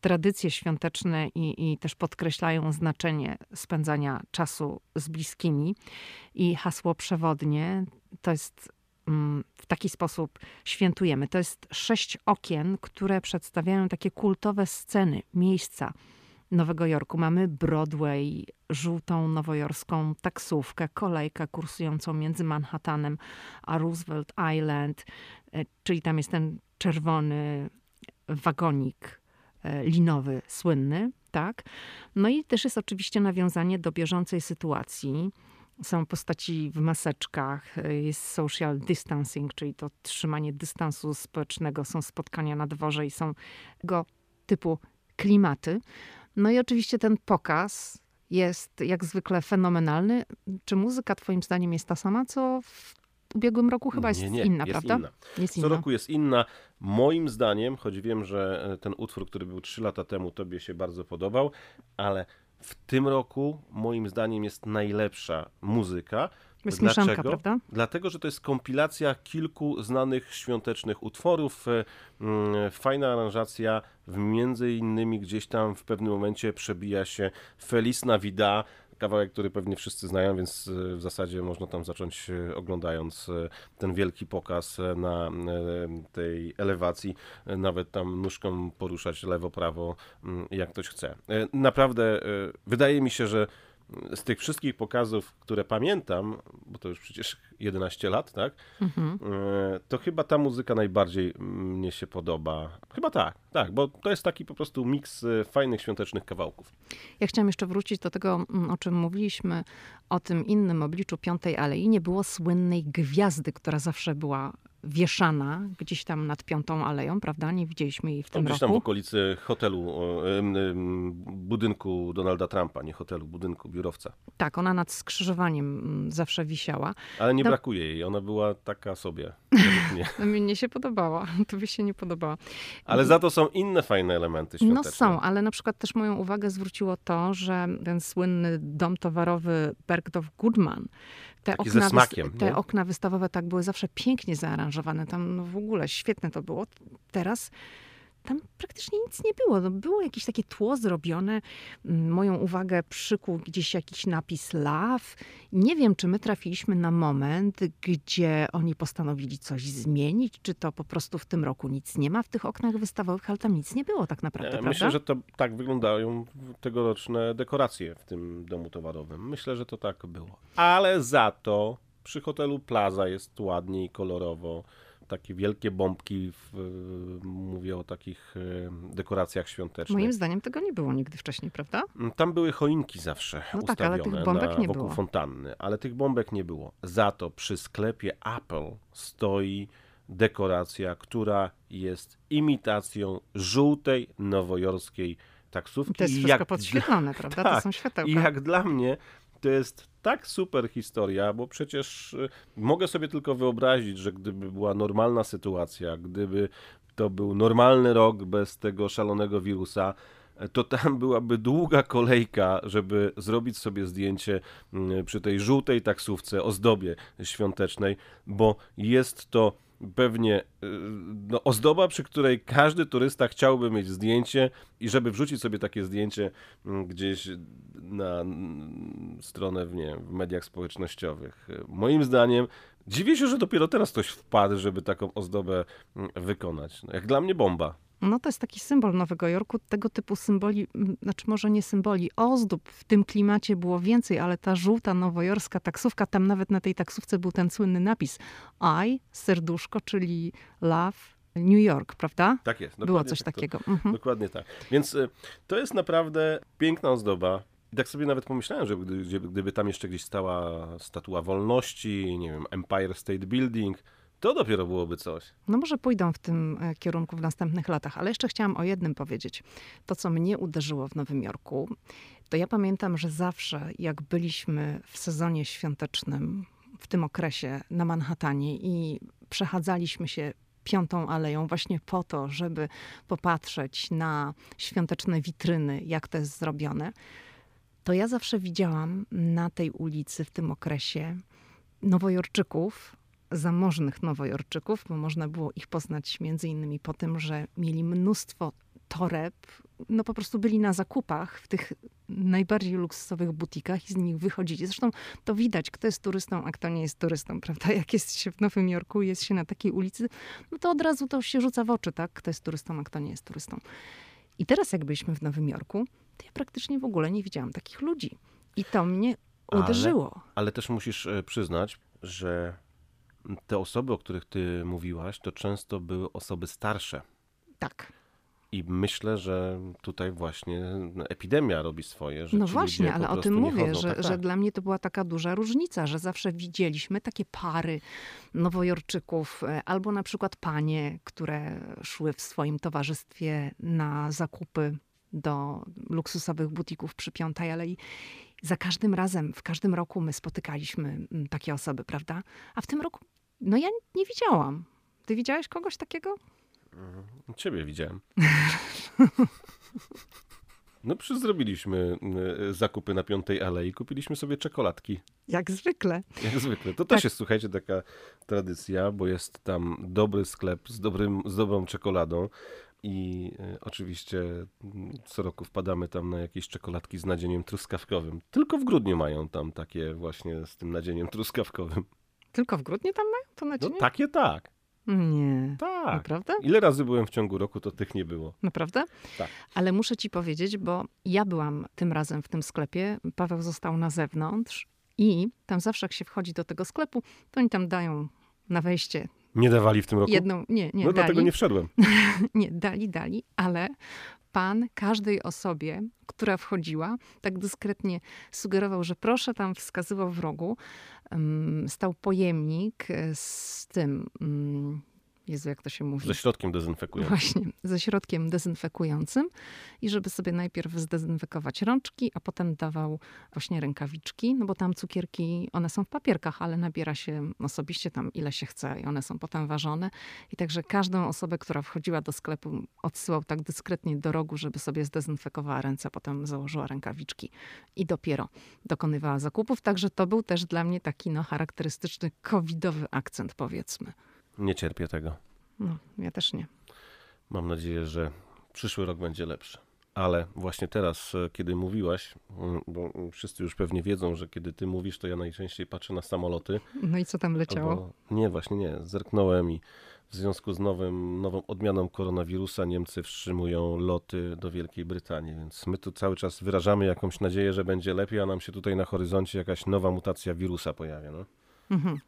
tradycje świąteczne i, i też podkreślają znaczenie spędzania czasu z bliskimi. I hasło przewodnie to jest w taki sposób świętujemy. To jest sześć okien, które przedstawiają takie kultowe sceny, miejsca Nowego Jorku. Mamy Broadway, żółtą nowojorską taksówkę, kolejkę kursującą między Manhattanem a Roosevelt Island, e, czyli tam jest ten czerwony wagonik e, linowy, słynny, tak? No i też jest oczywiście nawiązanie do bieżącej sytuacji. Są postaci w maseczkach, e, jest social distancing, czyli to trzymanie dystansu społecznego, są spotkania na dworze i są tego typu klimaty. No i oczywiście ten pokaz jest jak zwykle fenomenalny. Czy muzyka twoim zdaniem jest ta sama, co w ubiegłym roku? Chyba jest nie, nie, inna, jest prawda? Inna. Jest Co inna. roku jest inna. Moim zdaniem, choć wiem, że e, ten utwór, który był 3 lata temu, tobie się bardzo podobał, ale w tym roku moim zdaniem jest najlepsza muzyka. Jest mieszanka, Dlaczego? prawda? Dlatego, że to jest kompilacja kilku znanych świątecznych utworów. e, mm, Fajna aranżacja, między innymi gdzieś tam w pewnym momencie przebija się Feliz Navidad, kawałek, który pewnie wszyscy znają, więc e, w zasadzie można tam zacząć e, oglądając e, ten wielki pokaz na tej elewacji, nawet tam nóżką poruszać lewo, prawo, mm, jak ktoś chce. Naprawdę wydaje mi się, że z tych wszystkich pokazów, które pamiętam, bo to już przecież 11 lat, tak? Mhm. E, To chyba ta muzyka najbardziej mnie się podoba. Chyba tak, tak, bo to jest taki po prostu miks e, fajnych świątecznych kawałków. Ja chciałam jeszcze wrócić do tego, mm, o czym mówiliśmy, o tym innym obliczu Piątej Alei. Nie było słynnej gwiazdy, która zawsze była wieszana gdzieś tam nad Piątą Aleją, prawda? Nie widzieliśmy jej w tym Gdzieś tam w roku. okolicy hotelu, budynku Donalda Trumpa, nie hotelu, budynku biurowca. Tak, ona nad skrzyżowaniem mm, zawsze wisiała. Ale nie No. brakuje jej, ona była taka sobie. mnie. No, Mnie się podobała, to by się nie podobała. Ale za to są inne fajne elementy No świąteczne. są, ale na przykład też moją uwagę zwróciło to, że ten słynny dom towarowy Bergdorf Goodman, te, Taki ze okna, smakiem, te nie? okna wystawowe tak były zawsze pięknie zaaranżowane. Tam no w ogóle świetne to było. Teraz tam praktycznie nic nie było. No, było jakieś takie tło zrobione. Mm, Moją uwagę przykuł gdzieś jakiś napis love. Nie wiem, czy my trafiliśmy na moment, gdzie oni postanowili coś zmienić, czy to po prostu w tym roku nic nie ma w tych oknach wystawowych, ale tam nic nie było tak naprawdę, Ja prawda? Myślę, że to tak wyglądają tegoroczne dekoracje w tym domu towarowym. Myślę, że to tak było. Ale za to przy hotelu Plaza jest ładnie i kolorowo. Takie wielkie bombki, w, mówię o takich e, dekoracjach świątecznych. Moim zdaniem tego nie było nigdy wcześniej, prawda? Tam były choinki zawsze No tak, ale ustawione tych bombek na, nie wokół było. fontanny, ale tych bombek nie było. Za to przy sklepie Apple stoi dekoracja, która jest imitacją żółtej nowojorskiej taksówki. To jest I wszystko jak podświetlone, prawda? To tak. są światełka. I jak dla mnie to jest tak super historia, bo przecież y, mogę sobie tylko wyobrazić, że gdyby była normalna sytuacja, gdyby to był normalny rok bez tego szalonego wirusa, to tam byłaby długa kolejka, żeby zrobić sobie zdjęcie mm, przy tej żółtej taksówce, ozdobie świątecznej, bo jest to pewnie y, no, ozdoba, przy której każdy turysta chciałby mieć zdjęcie i żeby wrzucić sobie takie zdjęcie mm, gdzieś na mm, stronę w, nie, w mediach społecznościowych. Moim zdaniem dziwię się, że dopiero teraz ktoś wpadł, żeby taką ozdobę mm, wykonać. No, jak dla mnie bomba. No to jest taki symbol Nowego Jorku. Tego typu symboli, znaczy może nie symboli, ozdób w tym klimacie było więcej, ale ta żółta nowojorska taksówka, tam nawet na tej taksówce był ten słynny napis I, serduszko, czyli love, New York, prawda? Tak jest. Było coś tak to- takiego. Mhm. Dokładnie tak. Więc y, to jest naprawdę piękna ozdoba. I tak sobie nawet pomyślałem, że gdy, gdzie- gdyby tam jeszcze gdzieś stała statua wolności, nie wiem, Empire State Building, to dopiero byłoby coś. No może pójdą w tym e, kierunku w następnych latach, ale jeszcze chciałam o jednym powiedzieć. To, co mnie uderzyło w Nowym Jorku, to ja pamiętam, że zawsze jak byliśmy w sezonie świątecznym, w tym okresie na Manhattanie i przechadzaliśmy się piątą aleją właśnie po to, żeby popatrzeć na świąteczne witryny, jak to jest zrobione, to ja zawsze widziałam na tej ulicy w tym okresie nowojorczyków, zamożnych nowojorczyków, bo można było ich poznać między innymi po tym, że mieli mnóstwo toreb, no po prostu byli na zakupach w tych najbardziej luksusowych butikach i z nich wychodzili. Zresztą to widać, kto jest turystą, a kto nie jest turystą, prawda? Jak jest się w Nowym Jorku, jest się na takiej ulicy, no to od razu to się rzuca w oczy, tak? Kto jest turystą, a kto nie jest turystą. I teraz jak byliśmy w Nowym Jorku, to ja praktycznie w ogóle nie widziałam takich ludzi. I to mnie Ale- uderzyło. Ale też musisz e, przyznać, że te osoby, o których ty mówiłaś, to często były osoby starsze. Tak. I myślę, że tutaj właśnie epidemia robi swoje. Że No właśnie, ale o tym mówię, chodzą. że, tak, że tak. dla mnie to była taka duża różnica, że zawsze widzieliśmy takie pary nowojorczyków, e, albo na przykład panie, które szły w swoim towarzystwie na zakupy do luksusowych butików przy Piątej Alei. Za każdym razem, w każdym roku my spotykaliśmy mm, takie osoby, prawda? A w tym roku, no ja nie widziałam. Ty widziałeś kogoś takiego? Ciebie widziałem. No zrobiliśmy y, zakupy na Piątej Alei, kupiliśmy sobie czekoladki. Jak zwykle. Jak zwykle. To Tak. też jest, słuchajcie, taka tradycja, bo jest tam dobry sklep z, dobrym, z dobrą czekoladą. I y, oczywiście mm, co roku wpadamy tam na jakieś czekoladki z nadzieniem truskawkowym. Tylko w grudniu mają tam takie właśnie z tym nadzieniem truskawkowym. Tylko w grudniu tam mają to No nadzienie? takie tak. Nie. Tak. Naprawdę? Ile razy byłem w ciągu roku, to tych nie było. Naprawdę? Tak. Ale muszę ci powiedzieć, bo ja byłam tym razem w tym sklepie, Paweł został na zewnątrz i tam zawsze jak się wchodzi do tego sklepu, to oni tam dają na wejście Nie dawali w tym roku? jedną, nie, nie, no dali, dlatego nie wszedłem. nie, dali, dali, ale pan każdej osobie, która wchodziła, tak dyskretnie sugerował, że proszę tam wskazywał w rogu, em, stał pojemnik e, z tym, mm, Jezu, jak to się mówi? Ze środkiem dezynfekującym. Właśnie, ze środkiem dezynfekującym i żeby sobie najpierw zdezynfekować rączki, a potem dawał właśnie rękawiczki, no bo tam cukierki, one są w papierkach, ale nabiera się osobiście tam ile się chce i one są potem ważone. I także każdą osobę, która wchodziła do sklepu, odsyłał tak dyskretnie do rogu, żeby sobie zdezynfekowała ręce, potem założyła rękawiczki i dopiero dokonywała zakupów. Także to był też dla mnie taki no, charakterystyczny covidowy akcent, powiedzmy. Nie cierpię tego. No, ja też nie. Mam nadzieję, że przyszły rok będzie lepszy. Ale właśnie teraz, e, kiedy mówiłaś, mm, bo wszyscy już pewnie wiedzą, że kiedy ty mówisz, to ja najczęściej patrzę na samoloty. No i co tam leciało? Albo, nie, właśnie nie. Zerknąłem i w związku z nowym, nową odmianą koronawirusa Niemcy wstrzymują loty do Wielkiej Brytanii, więc my tu cały czas wyrażamy jakąś nadzieję, że będzie lepiej, a nam się tutaj na horyzoncie jakaś nowa mutacja wirusa pojawia. No, Mhm.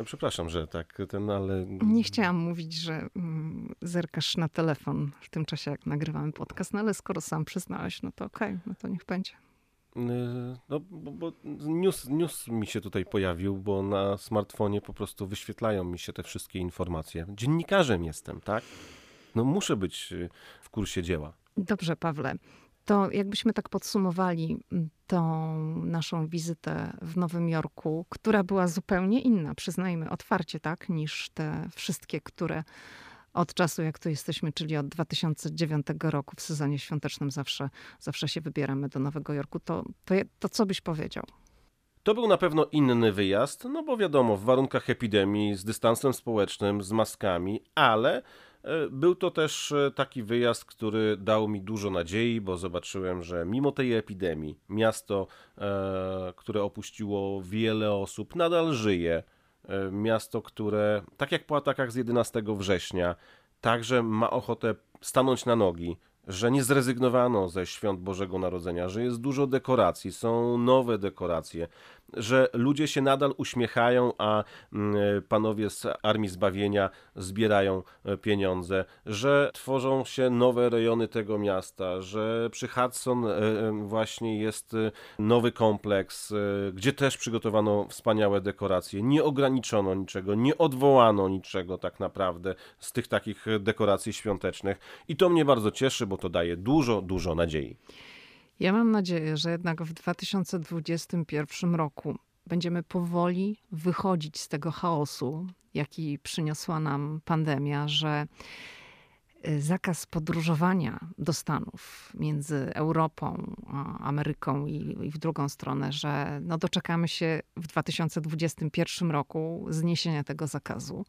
No przepraszam, że tak ten, ale... Nie chciałam mówić, że mm, zerkasz na telefon w tym czasie, jak nagrywamy podcast, no ale skoro sam przyznałeś, no to okej, no to niech będzie. Yy, No, bo, bo news, news mi się tutaj pojawił, bo na smartfonie po prostu wyświetlają mi się te wszystkie informacje. Dziennikarzem jestem, tak? No muszę być yy, w kursie dzieła. Dobrze, Pawle. To jakbyśmy tak podsumowali mm, tą naszą wizytę w Nowym Jorku, która była zupełnie inna, przyznajmy otwarcie, tak, niż te wszystkie, które od czasu, jak tu jesteśmy, czyli od 2009 roku w sezonie świątecznym zawsze, zawsze się wybieramy do Nowego Jorku, to, to, to co byś powiedział? To był na pewno inny wyjazd, no bo wiadomo, w warunkach epidemii, z dystansem społecznym, z maskami, ale był to też e, taki wyjazd, który dał mi dużo nadziei, bo zobaczyłem, że mimo tej epidemii miasto, e, które opuściło wiele osób, nadal żyje. E, Miasto, które, tak jak po atakach z 11 września, także ma ochotę stanąć na nogi, że nie zrezygnowano ze świąt Bożego Narodzenia, że jest dużo dekoracji, są nowe dekoracje, że ludzie się nadal uśmiechają, a mm, panowie z Armii Zbawienia zbierają e, pieniądze, że tworzą się nowe rejony tego miasta, że przy Hudson e, e, właśnie jest nowy kompleks, gdzie też przygotowano wspaniałe dekoracje. Nie ograniczono niczego, nie odwołano niczego tak naprawdę z tych takich dekoracji świątecznych. I to mnie bardzo cieszy, bo to daje dużo, dużo nadziei. Ja mam nadzieję, że jednak w 2021 roku będziemy powoli wychodzić z tego chaosu, jaki przyniosła nam pandemia, że y, zakaz podróżowania do Stanów między Europą Ameryką i, i w drugą stronę, że no doczekamy się w 2021 roku zniesienia tego zakazu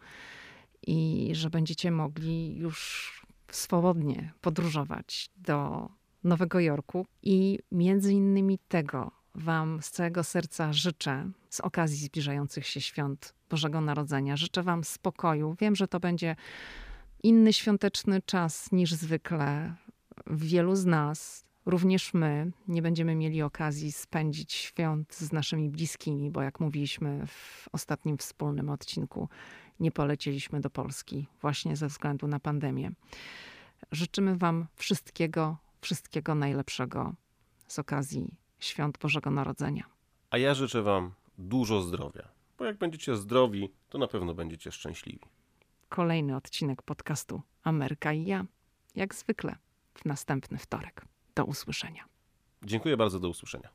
i że będziecie mogli już swobodnie podróżować do Nowego Jorku i między innymi tego Wam z całego serca życzę z okazji zbliżających się świąt Bożego Narodzenia. Życzę Wam spokoju. Wiem, że to będzie inny świąteczny czas niż zwykle. Wielu z nas, również my, nie będziemy mieli okazji spędzić świąt z naszymi bliskimi, bo jak mówiliśmy w ostatnim wspólnym odcinku, nie polecieliśmy do Polski właśnie ze względu na pandemię. Życzymy Wam wszystkiego, wszystkiego najlepszego z okazji świąt Bożego Narodzenia. A ja życzę Wam dużo zdrowia, bo jak będziecie zdrowi, to na pewno będziecie szczęśliwi. Kolejny odcinek podcastu Ameryka i ja, jak zwykle, w następny wtorek. Do usłyszenia. Dziękuję bardzo, do usłyszenia.